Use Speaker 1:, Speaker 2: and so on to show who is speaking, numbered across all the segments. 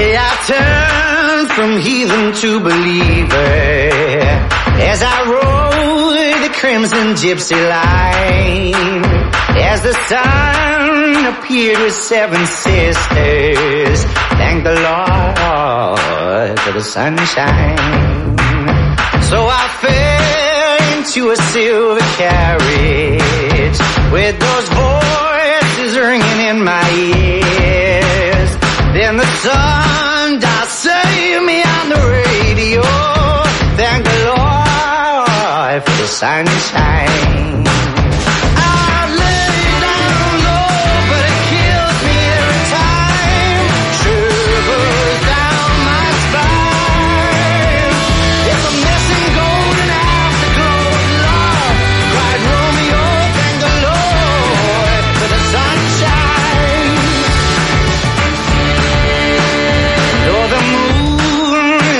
Speaker 1: day I turned from heathen to believer? As I rode the crimson gypsy line as the sun appeared with seven sisters thank the Lord for the sunshine. So I fell into a silver carriage with those voices ringing in my ears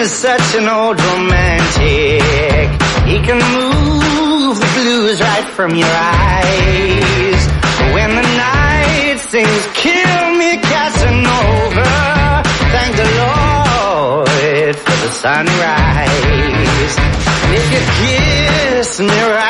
Speaker 1: is such an old romantic, he can from your eyes. When the night sings, kill me Casanova, thank the Lord for the sunrise. And if you kiss me right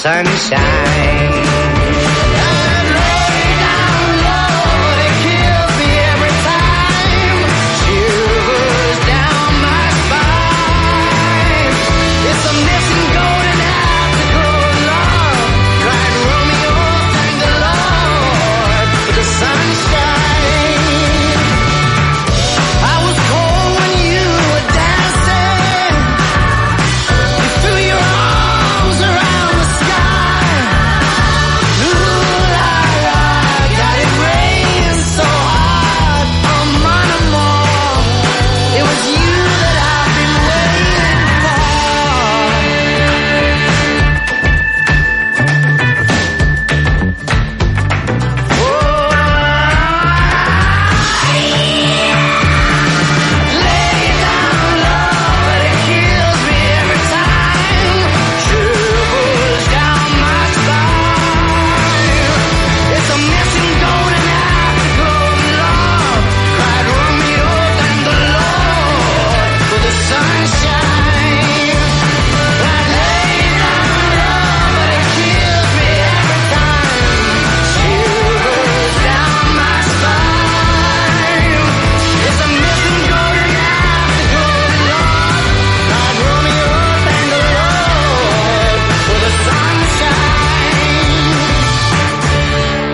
Speaker 1: sunshine.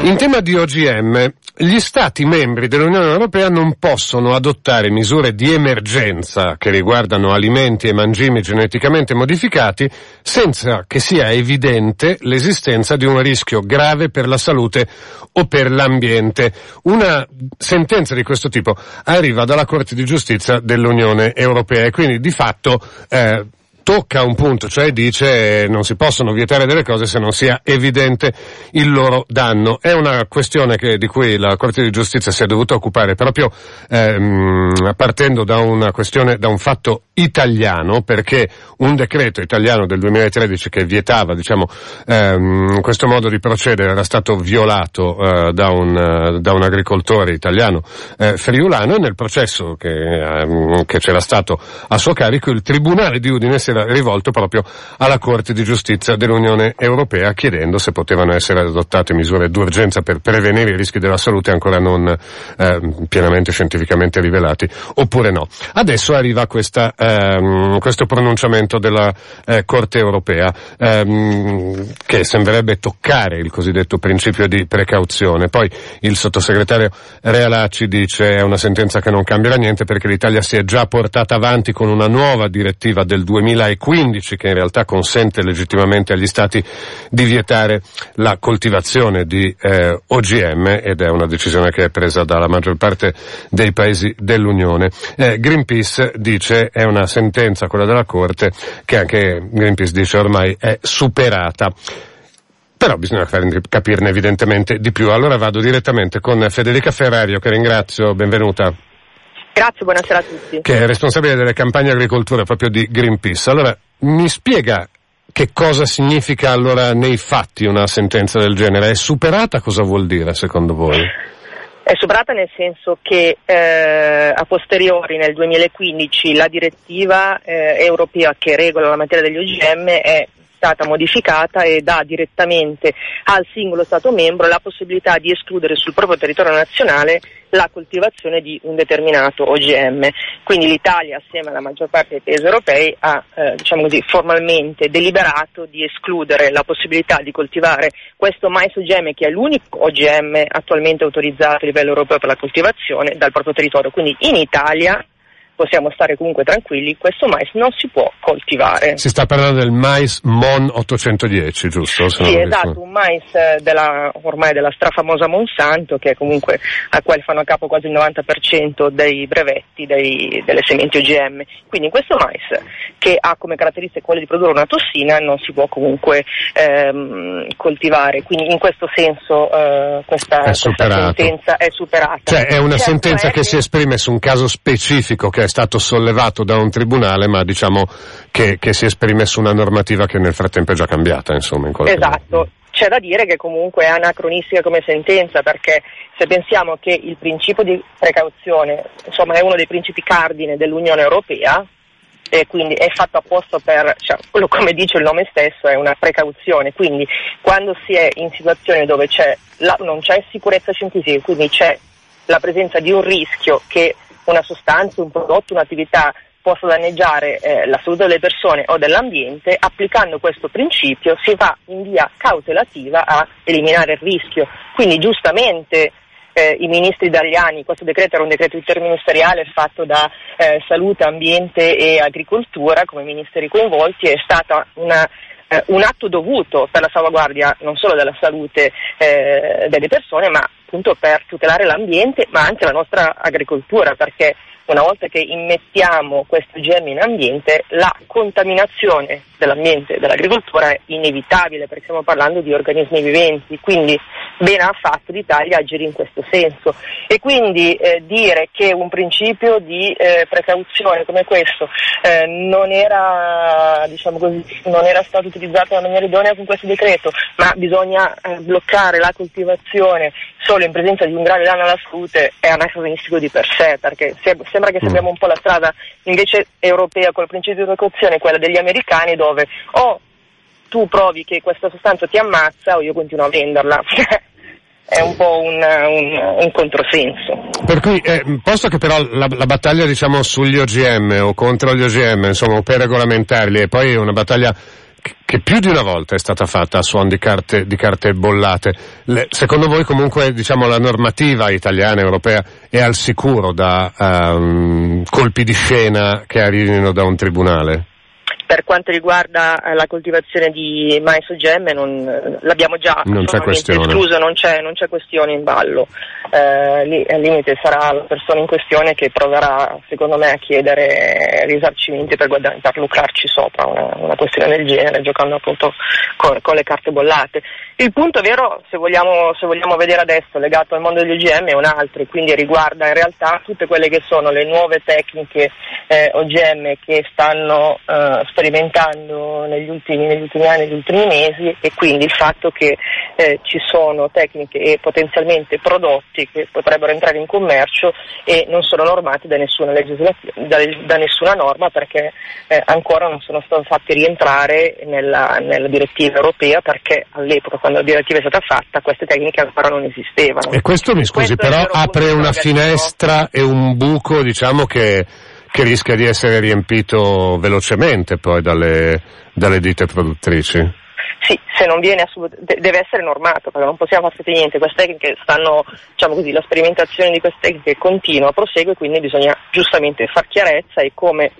Speaker 2: In tema di OGM, gli Stati membri dell'Unione Europea non possono adottare misure di emergenza che riguardano alimenti e mangimi geneticamente modificati senza che sia evidente l'esistenza di un rischio grave per la salute o per l'ambiente. Una sentenza di questo tipo arriva dalla Corte di Giustizia dell'Unione Europea e quindi di fatto eh, tocca un punto, cioè dice non si possono vietare delle cose se non sia evidente il loro danno. È una questione che, di cui la Corte di Giustizia si è dovuta occupare proprio ehm, partendo da una questione, da un fatto italiano, perché un decreto italiano del 2013 che vietava, diciamo, ehm, questo modo di procedere era stato violato eh, da, un, da un agricoltore italiano eh, friulano e nel processo che, ehm, che c'era stato a suo carico il Tribunale di Udine si era rivolto proprio alla Corte di Giustizia dell'Unione Europea chiedendo se potevano essere adottate misure d'urgenza per prevenire i rischi della salute ancora non eh, pienamente scientificamente rivelati oppure no. Adesso arriva questa, ehm, questo pronunciamento della eh, Corte Europea ehm, che sembrerebbe toccare il cosiddetto principio di precauzione. Poi il sottosegretario Realacci dice è una sentenza che non cambierà niente perché l'Italia si è già portata avanti con una nuova direttiva del 2015 che in realtà consente legittimamente agli Stati di vietare la coltivazione di eh, OGM ed è una decisione che è presa dalla maggior parte dei paesi dell'Unione. Eh, Greenpeace dice è una sentenza, quella della Corte, che anche Greenpeace dice ormai è superata. Però bisogna capirne evidentemente di più. Allora vado direttamente con Federica Ferrario, che ringrazio, benvenuta.
Speaker 3: Grazie, buonasera a tutti.
Speaker 2: Che è responsabile delle campagne agricoltura proprio di Greenpeace. Allora, mi spiega che cosa significa allora nei fatti una sentenza del genere? È superata? Cosa vuol dire secondo voi?
Speaker 3: È superata nel senso che eh, a posteriori nel 2015 la direttiva eh, europea che regola la materia degli OGM è stata modificata e dà direttamente al singolo Stato membro la possibilità di escludere sul proprio territorio nazionale la coltivazione di un determinato OGM. Quindi l'Italia, assieme alla maggior parte dei paesi europei, ha eh, diciamo così, formalmente deliberato di escludere la possibilità di coltivare questo mais OGM, che è l'unico OGM attualmente autorizzato a livello europeo per la coltivazione, dal proprio territorio. Quindi in Italia possiamo stare comunque tranquilli, questo mais non si può coltivare.
Speaker 2: Si sta parlando del mais MON 810, giusto?
Speaker 3: Se sì, esatto, un mais eh, della, ormai della strafamosa Monsanto che comunque a quale fanno a capo quasi il 90% dei brevetti dei, delle sementi OGM. Quindi questo mais che ha come caratteristica quella di produrre una tossina non si può comunque ehm, coltivare. Quindi in questo senso eh, questa, questa, sentenza è superata.
Speaker 2: Cioè è una certo sentenza è che si esprime su un caso specifico che è stato sollevato da un tribunale, ma diciamo che, che si esprime su una normativa che nel frattempo è già cambiata, insomma. In
Speaker 3: esatto. Modo. C'è da dire che comunque è anacronistica come sentenza perché se pensiamo che il principio di precauzione insomma, è uno dei principi cardine dell'Unione Europea, e quindi è fatto apposta per, cioè, come dice il nome stesso, è una precauzione, quindi quando si è in situazioni dove c'è la, non c'è sicurezza scientifica, quindi c'è la presenza di un rischio che una sostanza, un prodotto, un'attività possa danneggiare eh, la salute delle persone o dell'ambiente, applicando questo principio si va in via cautelativa a eliminare il rischio. Quindi giustamente eh, i ministri italiani, questo decreto era un decreto interministeriale fatto da eh, salute, ambiente e agricoltura come ministeri coinvolti, è stata una eh, un atto dovuto per la salvaguardia non solo della salute eh, delle persone, ma appunto per tutelare l'ambiente, ma anche la nostra agricoltura, perché una volta che immettiamo questi germi in ambiente, la contaminazione dell'ambiente e dell'agricoltura è inevitabile, perché stiamo parlando di organismi viventi, quindi bene ha fatto l'Italia agire in questo senso. E quindi eh, dire che un principio di eh, precauzione come questo eh, non, era, diciamo così, non, era, stato utilizzato in maniera idonea con questo decreto, ma bisogna eh, bloccare la coltivazione solo in presenza di un grave danno alla salute è anacronistico di per sé, perché se, sembra che seguiamo un po' la strada invece europea col principio di precauzione, quella degli americani, dove o tu provi che questa sostanza ti ammazza o io continuo a venderla. è un po' un, un, un controsenso.
Speaker 2: Per cui, eh, posto che però la, la, battaglia diciamo sugli OGM o contro gli OGM, insomma, per regolamentarli, e poi è una battaglia che più di una volta è stata fatta a suon di carte, di carte bollate. Le, secondo voi comunque diciamo, la normativa italiana e europea è al sicuro da um, colpi di scena che arrivino da un tribunale?
Speaker 3: Per quanto riguarda eh, la coltivazione di mais OGM non, eh, l'abbiamo già
Speaker 2: non
Speaker 3: escluso, non c'è, non c'è, questione in ballo. Eh, lì, al limite sarà la persona in questione che proverà, secondo me, a chiedere risarcimenti per, guadagn- per lucrarci sopra una, una, questione del genere, giocando appunto con, con, le carte bollate. Il punto vero, se vogliamo, se vogliamo vedere adesso, legato al mondo degli OGM è un altro, quindi riguarda in realtà tutte quelle che sono le nuove tecniche eh, OGM che stanno eh, sperimentando negli ultimi, negli ultimi, anni, negli ultimi mesi e quindi il fatto che eh, ci sono tecniche e potenzialmente prodotti che potrebbero entrare in commercio e non sono normati da nessuna, da, da nessuna norma perché eh, ancora non sono stati fatti rientrare nella, nella, direttiva europea perché all'epoca quando la direttiva è stata fatta queste tecniche ancora non esistevano.
Speaker 2: E questo mi scusi, questo però apre una finestra e un buco diciamo che che rischia di essere riempito velocemente poi dalle, dalle ditte produttrici.
Speaker 3: Sì, se non viene assolutamente, deve essere normato perché non possiamo fare niente, queste tecniche stanno, diciamo così, la sperimentazione di queste tecniche continua, prosegue, quindi bisogna giustamente far chiarezza e come,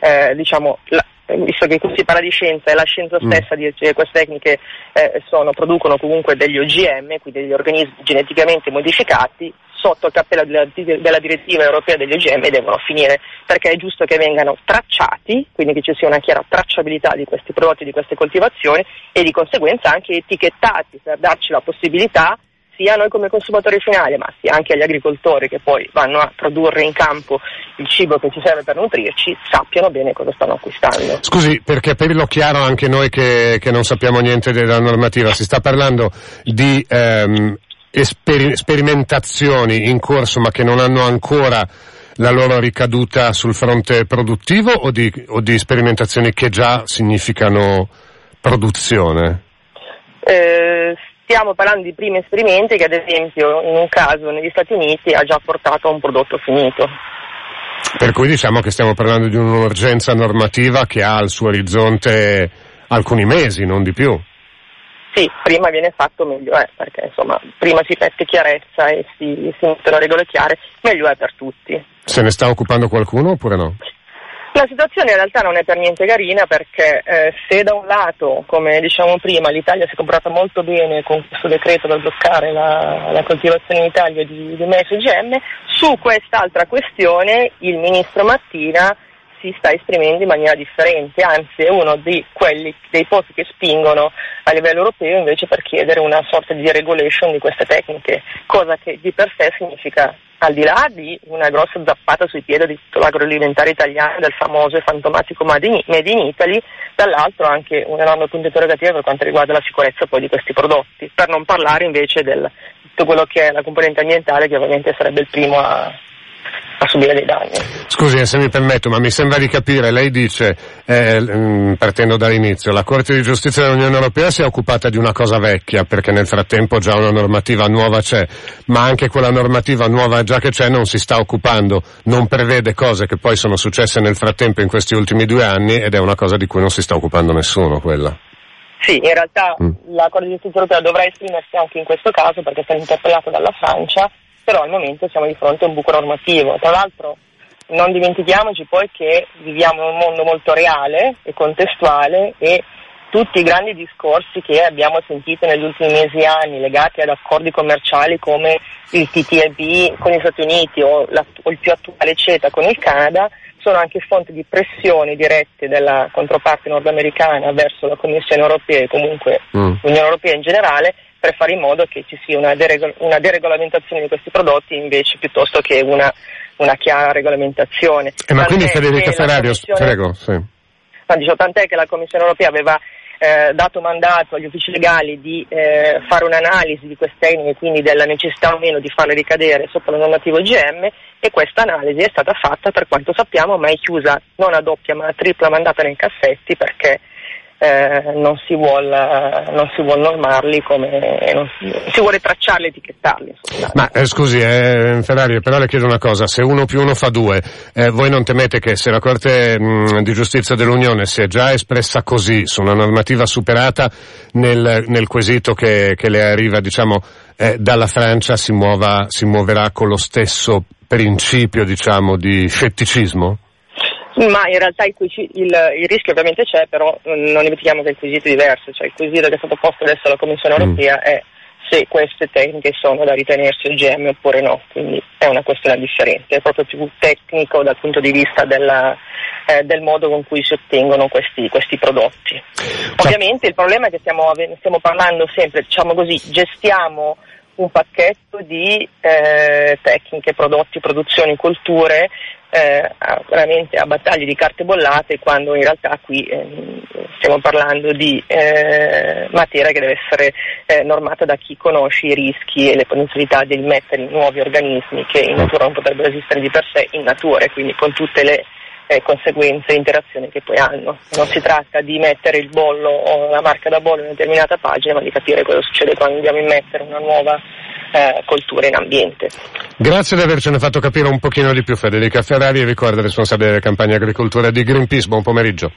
Speaker 3: eh, diciamo, la, visto che qui si parla di scienza e la scienza mm. stessa mm. che queste tecniche eh, sono, producono comunque degli OGM, quindi degli organismi geneticamente modificati, sotto il cappello della, della, direttiva europea degli OGM devono finire, perché è giusto che vengano tracciati, quindi che ci sia una chiara tracciabilità di questi prodotti, di queste coltivazioni e di conseguenza anche etichettati per darci la possibilità sia noi come consumatori finali, ma sia anche agli agricoltori che poi vanno a produrre in campo il cibo che ci serve per nutrirci, sappiano bene cosa stanno acquistando.
Speaker 2: Scusi, per capirlo chiaro anche noi che, che non sappiamo niente della normativa, si sta parlando di ehm, esper- sperimentazioni in corso ma che non hanno ancora la loro ricaduta sul fronte produttivo o di, o di sperimentazioni che già significano produzione?
Speaker 3: Eh, stiamo parlando di primi esperimenti che ad esempio in un caso negli Stati Uniti ha già portato a un prodotto finito.
Speaker 2: Per cui diciamo che stiamo parlando di un'urgenza normativa che ha al suo orizzonte alcuni mesi, non di più.
Speaker 3: Sì, prima viene fatto meglio è, perché insomma prima si mette chiarezza e si, si mettono regole chiare, meglio è per tutti.
Speaker 2: Se ne sta occupando qualcuno oppure no?
Speaker 3: La situazione in realtà non è per niente carina perché eh, se da un lato, come diciamo prima, l'Italia si è comportata molto bene con questo decreto per bloccare la, la coltivazione in Italia di, di mais e GM, su quest'altra questione il ministro Mattina si sta esprimendo in maniera differente, anzi è uno di quelli, dei posti che spingono a livello europeo invece per chiedere una sorta di regulation di queste tecniche, cosa che di per sé significa al di là di una grossa zappata sui piedi di tutto l'agroalimentare italiano, del famoso e fantomatico Made in Italy, dall'altro anche un enorme punto interrogativo per quanto riguarda la sicurezza poi di questi prodotti, per non parlare invece di tutto quello che è la componente ambientale che ovviamente sarebbe il primo a, a subire dei danni.
Speaker 2: Scusi, eh, se mi permetto, ma mi sembra di capire, lei dice, eh, mm, partendo dall'inizio, la Corte di Giustizia dell'Unione Europea si è occupata di una cosa vecchia, perché nel frattempo già una normativa nuova c'è, ma anche quella normativa nuova già che c'è non si sta occupando, non prevede cose che poi sono successe nel frattempo in questi ultimi due anni ed è una cosa di cui non si sta occupando nessuno quella.
Speaker 3: Sì, in realtà mm. la Corte di Giustizia Europea dovrà esprimersi anche in questo caso perché è stata interpellata dalla Francia però al momento siamo di fronte a un buco normativo. Tra l'altro non dimentichiamoci poi che viviamo in un mondo molto reale e contestuale e tutti i grandi discorsi che abbiamo sentito negli ultimi mesi e anni legati ad accordi commerciali come il TTIP con gli Stati Uniti o, la, o il più attuale CETA con il Canada sono anche fonti di pressione dirette della controparte nordamericana verso la Commissione europea e comunque mm. l'Unione Europea in generale per fare in modo che ci sia una, deregol- una deregolamentazione di questi prodotti invece piuttosto che una, una chiara regolamentazione.
Speaker 2: Eh, ma quindi Federica Ferrario, prego, sì.
Speaker 3: Ma dicevo, tant'è che la Commissione europea aveva eh, dato mandato agli uffici legali di eh, fare un'analisi di queste tecniche, quindi della necessità o meno di farle ricadere sotto la normativa OGM e questa analisi è stata fatta per quanto sappiamo ma è chiusa non a doppia ma a tripla mandata nei cassetti perché eh, non, si vuol, non si vuole normarli come non si, si vuole tracciarli, etichettarli.
Speaker 2: Ma eh, scusi, eh, Ferrari, però le chiedo una cosa, se uno più uno fa due, eh, voi non temete che se la Corte mh, di Giustizia dell'Unione si è già espressa così su una normativa superata nel, nel quesito che, che, le arriva, diciamo, eh, dalla Francia si, muova, si muoverà con lo stesso principio, diciamo, di scetticismo?
Speaker 3: Ma in realtà il, il, il, rischio ovviamente c'è, però non dimentichiamo che il quesito è diverso, cioè il quesito che è stato posto adesso alla Commissione mm. europea mm. è se queste tecniche sono da ritenersi OGM oppure no, quindi è una questione differente, è proprio più tecnico dal punto di vista della, eh, del modo con cui si ottengono questi, questi prodotti. Ovviamente il problema è che stiamo, stiamo parlando sempre, diciamo così, gestiamo un pacchetto di eh, tecniche, prodotti, produzioni, culture eh, veramente a battaglie di carte bollate quando in realtà qui eh, stiamo parlando di eh, materia che deve essere eh, normata da chi conosce i rischi e le potenzialità di mettere nuovi organismi che in natura non potrebbero esistere di per sé in natura e quindi con tutte le eh, conseguenze e interazioni che poi hanno. Non si tratta di mettere il bollo o la marca da bollo in una determinata pagina ma di capire cosa succede quando andiamo a immettere una nuova eh, coltura in ambiente.
Speaker 2: Grazie di avercene fatto capire un pochino di più Federica Ferrari, ricorda responsabile della campagna agricoltura di Greenpeace. Buon pomeriggio.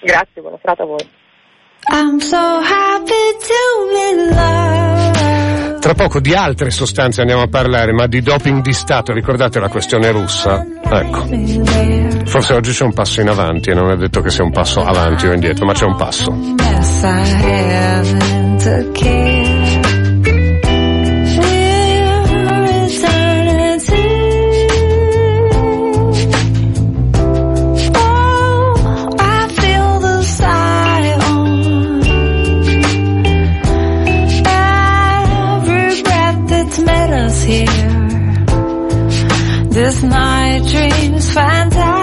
Speaker 3: Grazie, buona serata a voi.
Speaker 2: Tra poco di altre sostanze andiamo a parlare, ma di doping di Stato, ricordate la questione russa? Ecco. Forse oggi c'è un passo in avanti e non è detto che sia un passo avanti o indietro, ma c'è un passo. here.
Speaker 4: This night dreams fantastic.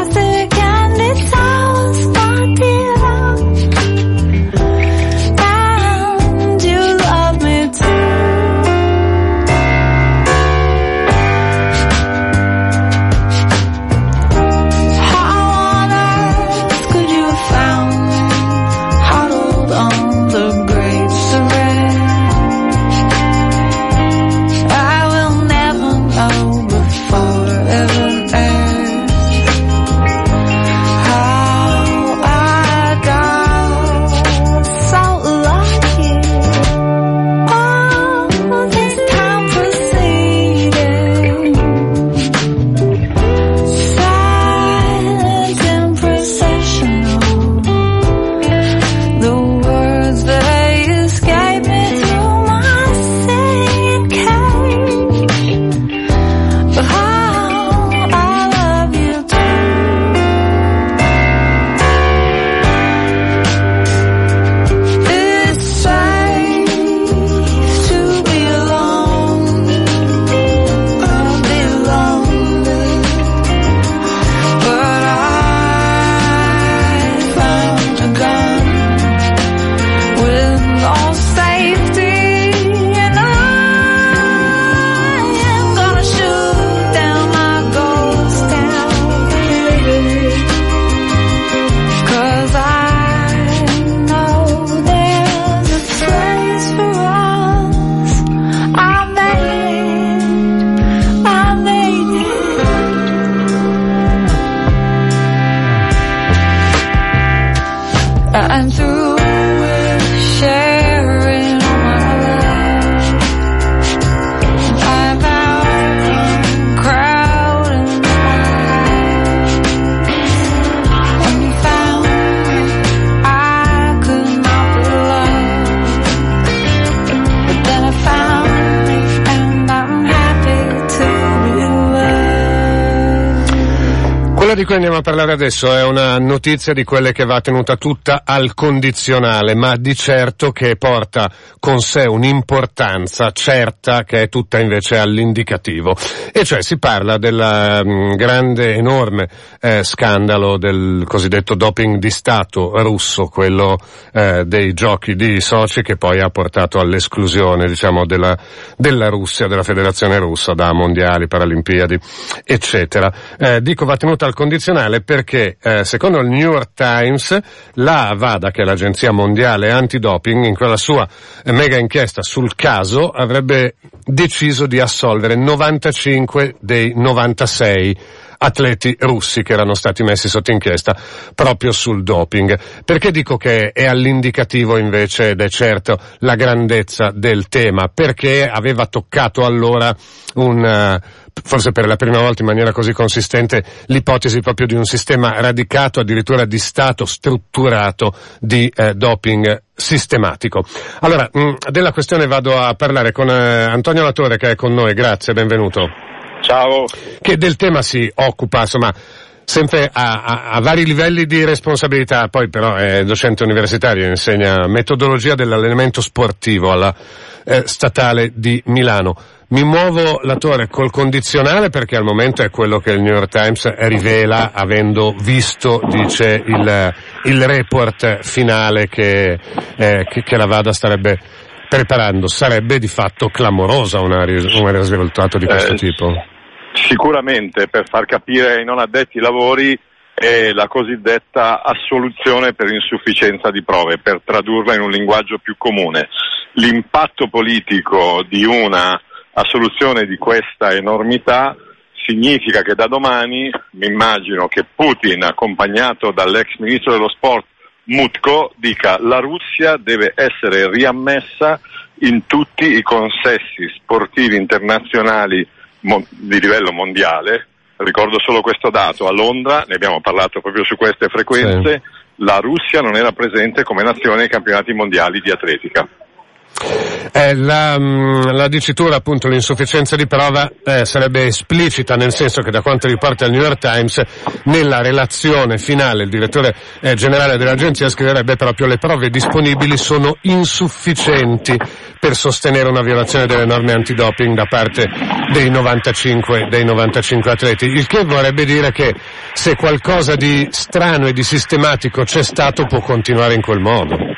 Speaker 2: Di cui andiamo a parlare adesso è una notizia di quelle che va tenuta tutta al condizionale, ma di certo che porta con sé un'importanza certa che è tutta invece all'indicativo. E cioè si parla del mm, grande, enorme eh, scandalo del cosiddetto doping di Stato russo, quello eh, dei giochi di Sochi che poi ha portato all'esclusione, diciamo, della, della Russia, della federazione russa da mondiali, paralimpiadi, eccetera. Eh, dico va tenuta al condizionale perché eh, secondo il New York Times la Avada, che è l'agenzia mondiale antidoping, in quella sua eh, mega inchiesta sul caso avrebbe deciso di assolvere 95 dei 96 atleti russi che erano stati messi sotto inchiesta proprio sul doping. Perché dico che è all'indicativo invece ed è certo la grandezza del tema? Perché aveva toccato allora un, eh, forse per la prima volta in maniera così consistente, l'ipotesi proprio di un sistema radicato, addirittura di Stato strutturato di eh, doping sistematico. Allora, mh, della questione vado a parlare con eh, Antonio Latore che è con noi, grazie, benvenuto.
Speaker 5: Ciao.
Speaker 2: Che del tema si occupa, insomma, sempre a, a, a, vari livelli di responsabilità, poi però è docente universitario, insegna metodologia dell'allenamento sportivo alla eh, statale di Milano. Mi muovo l'attore col condizionale perché al momento è quello che il New York Times rivela avendo visto, dice, il, il report finale che, eh, che, che la Vada starebbe preparando. Sarebbe di fatto clamorosa una, un risultato di questo
Speaker 5: Eh,
Speaker 2: tipo.
Speaker 5: Sicuramente per far capire ai non addetti ai lavori è la cosiddetta assoluzione per insufficienza di prove, per tradurla in un linguaggio più comune. L'impatto politico di una assoluzione di questa enormità significa che da domani mi immagino che Putin, accompagnato dall'ex ministro dello sport Mutko, dica la Russia deve essere riammessa in tutti i consessi sportivi internazionali mo- di livello mondiale. Ricordo solo questo dato, a Londra, ne abbiamo parlato proprio su queste frequenze, la Russia non era presente come nazione ai campionati mondiali di atletica.
Speaker 2: Eh, la, mh, la dicitura, appunto, l'insufficienza di prova eh, sarebbe esplicita, nel senso che da quanto riporta il New York Times, nella relazione finale il direttore eh, generale dell'agenzia scriverebbe proprio le prove disponibili sono insufficienti per sostenere una violazione delle norme antidoping da parte dei 95, dei 95 atleti, il che vorrebbe dire che se qualcosa di strano e di sistematico c'è stato può continuare in quel modo.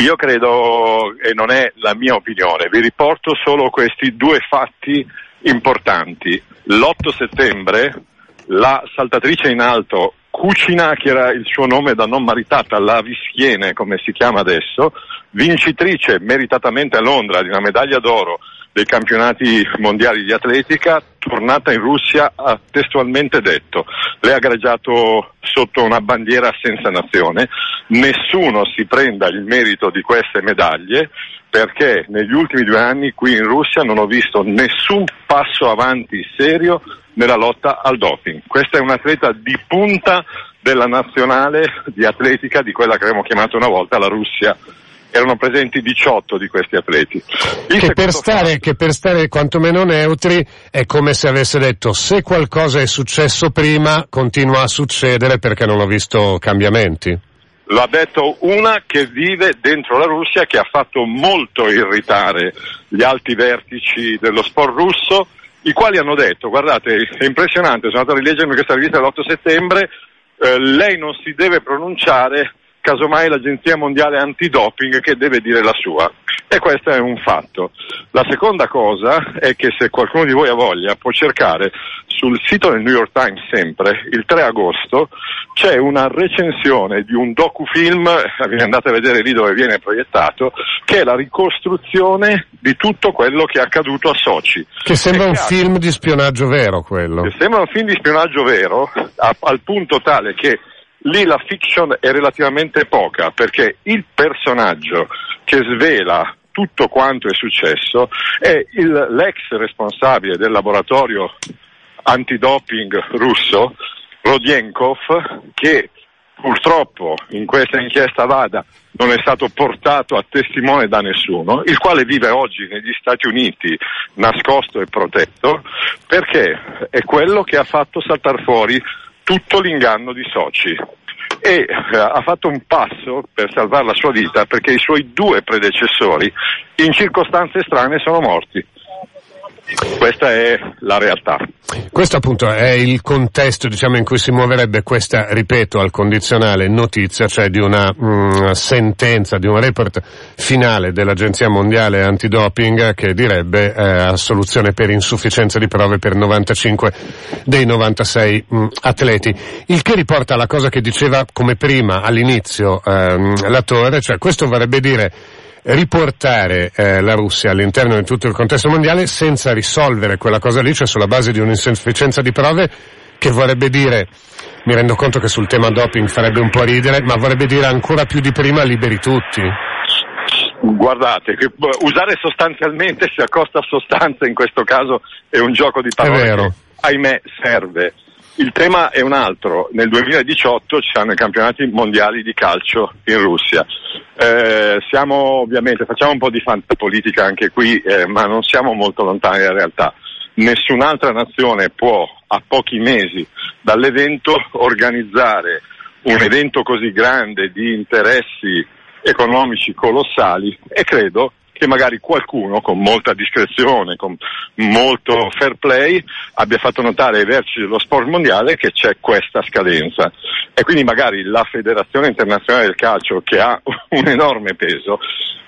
Speaker 5: Io credo, e non è la mia opinione, vi riporto solo questi due fatti importanti. L'8 settembre la saltatrice in alto Cucina, che era il suo nome da non maritata, la Vischiene come si chiama adesso, vincitrice meritatamente a Londra di una medaglia d'oro dei campionati mondiali di atletica, tornata in Russia ha testualmente detto, lei ha gareggiato sotto una bandiera senza nazione, nessuno si prenda il merito di queste medaglie perché negli ultimi due anni qui in Russia non ho visto nessun passo avanti serio nella lotta al doping. Questa è un'atleta di punta della nazionale di atletica di quella che abbiamo chiamato una volta la Russia erano presenti 18 di questi atleti.
Speaker 2: Che per, stare,
Speaker 5: fatto-
Speaker 2: che per stare quantomeno neutri è come se avesse detto se qualcosa è successo prima continua a succedere perché non ho visto cambiamenti.
Speaker 5: Lo ha detto una che vive dentro la Russia, che ha fatto molto irritare gli alti vertici dello sport russo, i quali hanno detto, guardate, è impressionante, sono andato a rileggermi questa rivista l'8 settembre, eh, lei non si deve pronunciare, casomai l'Agenzia Mondiale Antidoping che deve dire la sua. E questo è un fatto. La seconda cosa è che se qualcuno di voi ha voglia può cercare sul sito del New York Times sempre, il 3 agosto, c'è una recensione di un docufilm, andate a vedere lì dove viene proiettato, che è la ricostruzione di tutto quello che è accaduto a Sochi.
Speaker 2: Che sembra
Speaker 5: È
Speaker 2: un
Speaker 5: chiaro
Speaker 2: film di spionaggio vero quello.
Speaker 5: che sembra un film di spionaggio vero, a- al punto tale che lì la fiction è relativamente poca, perché il personaggio che svela tutto quanto è successo è il- l'ex responsabile del laboratorio antidoping russo, Rodienkov, che purtroppo in questa inchiesta VADA non è stato portato a testimone da nessuno, il quale vive oggi negli Stati Uniti nascosto e protetto, perché è quello che ha fatto saltare fuori tutto l'inganno di Sochi e eh, ha fatto un passo per salvare la sua vita perché i suoi due predecessori in circostanze strane sono morti. Questa è la realtà.
Speaker 2: Questo appunto è il contesto diciamo, in cui si muoverebbe questa, ripeto, al condizionale notizia, cioè di una mm, sentenza, di un report finale dell'Agenzia Mondiale Antidoping che direbbe eh, assoluzione per insufficienza di prove per 95 dei 96 mm, atleti. Il che riporta alla cosa che diceva come prima all'inizio ehm, la Torre, cioè questo vorrebbe dire riportare eh, la Russia all'interno di tutto il contesto mondiale senza risolvere quella cosa lì, cioè sulla base di un'insufficienza di prove che vorrebbe dire, mi rendo conto che sul tema doping farebbe un po' ridere, ma vorrebbe dire ancora più di prima liberi tutti.
Speaker 5: Guardate, usare sostanzialmente si accosta a sostanza in questo caso è un gioco di parole
Speaker 2: vero.
Speaker 5: che, ahimè, serve. Il tema è un altro. Nel 2018 ci saranno i campionati mondiali di calcio in Russia. Eh, siamo ovviamente, facciamo un po' di fantapolitica anche qui, eh, ma non siamo molto lontani dalla realtà. Nessun'altra nazione può a pochi mesi dall'evento organizzare un evento così grande di interessi economici colossali e credo che magari qualcuno con molta discrezione, con molto fair play, abbia fatto notare ai vertici dello sport mondiale che c'è questa scadenza. E quindi magari la Federazione Internazionale del Calcio, che ha un enorme peso,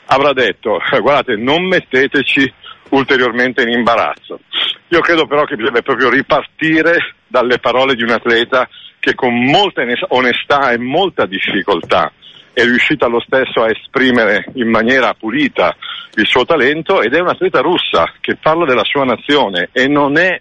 Speaker 5: avrà detto guardate non metteteci ulteriormente in imbarazzo. Io credo però che bisogna proprio ripartire dalle parole di un atleta che con molta onestà e molta difficoltà è riuscita lo stesso a esprimere in maniera pulita il suo talento ed è un'atleta russa che parla della sua nazione e non è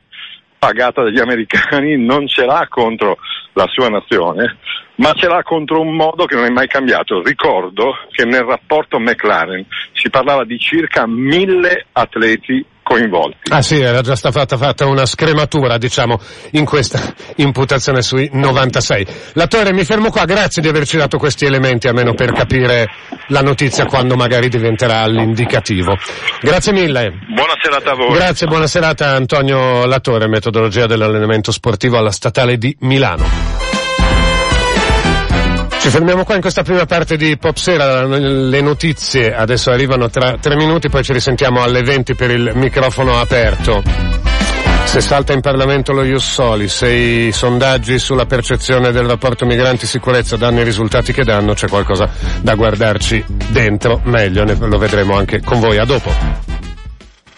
Speaker 5: pagata dagli americani, non ce l'ha contro la sua nazione, ma ce l'ha contro un modo che non è mai cambiato. Ricordo che nel rapporto McLaren si parlava di circa mille atleti coinvolti.
Speaker 2: Ah sì, era già stata fatta una scrematura, diciamo, in questa imputazione sui 96. L'attore, mi fermo qua, grazie di averci dato questi elementi, almeno per capire la notizia quando magari diventerà l'indicativo. Grazie mille.
Speaker 5: Buona serata a voi.
Speaker 2: Grazie, buona serata Antonio Lattore, metodologia dell'allenamento sportivo alla Statale di Milano. Ci fermiamo qua in questa prima parte di Pop Sera, le notizie adesso arrivano tra tre minuti, poi ci risentiamo alle 20 per il microfono aperto. Se salta in Parlamento lo Ius Soli, se i sondaggi sulla percezione del rapporto migranti-sicurezza danno i risultati che danno, c'è qualcosa da guardarci dentro, meglio, ne- lo vedremo anche con voi. A dopo.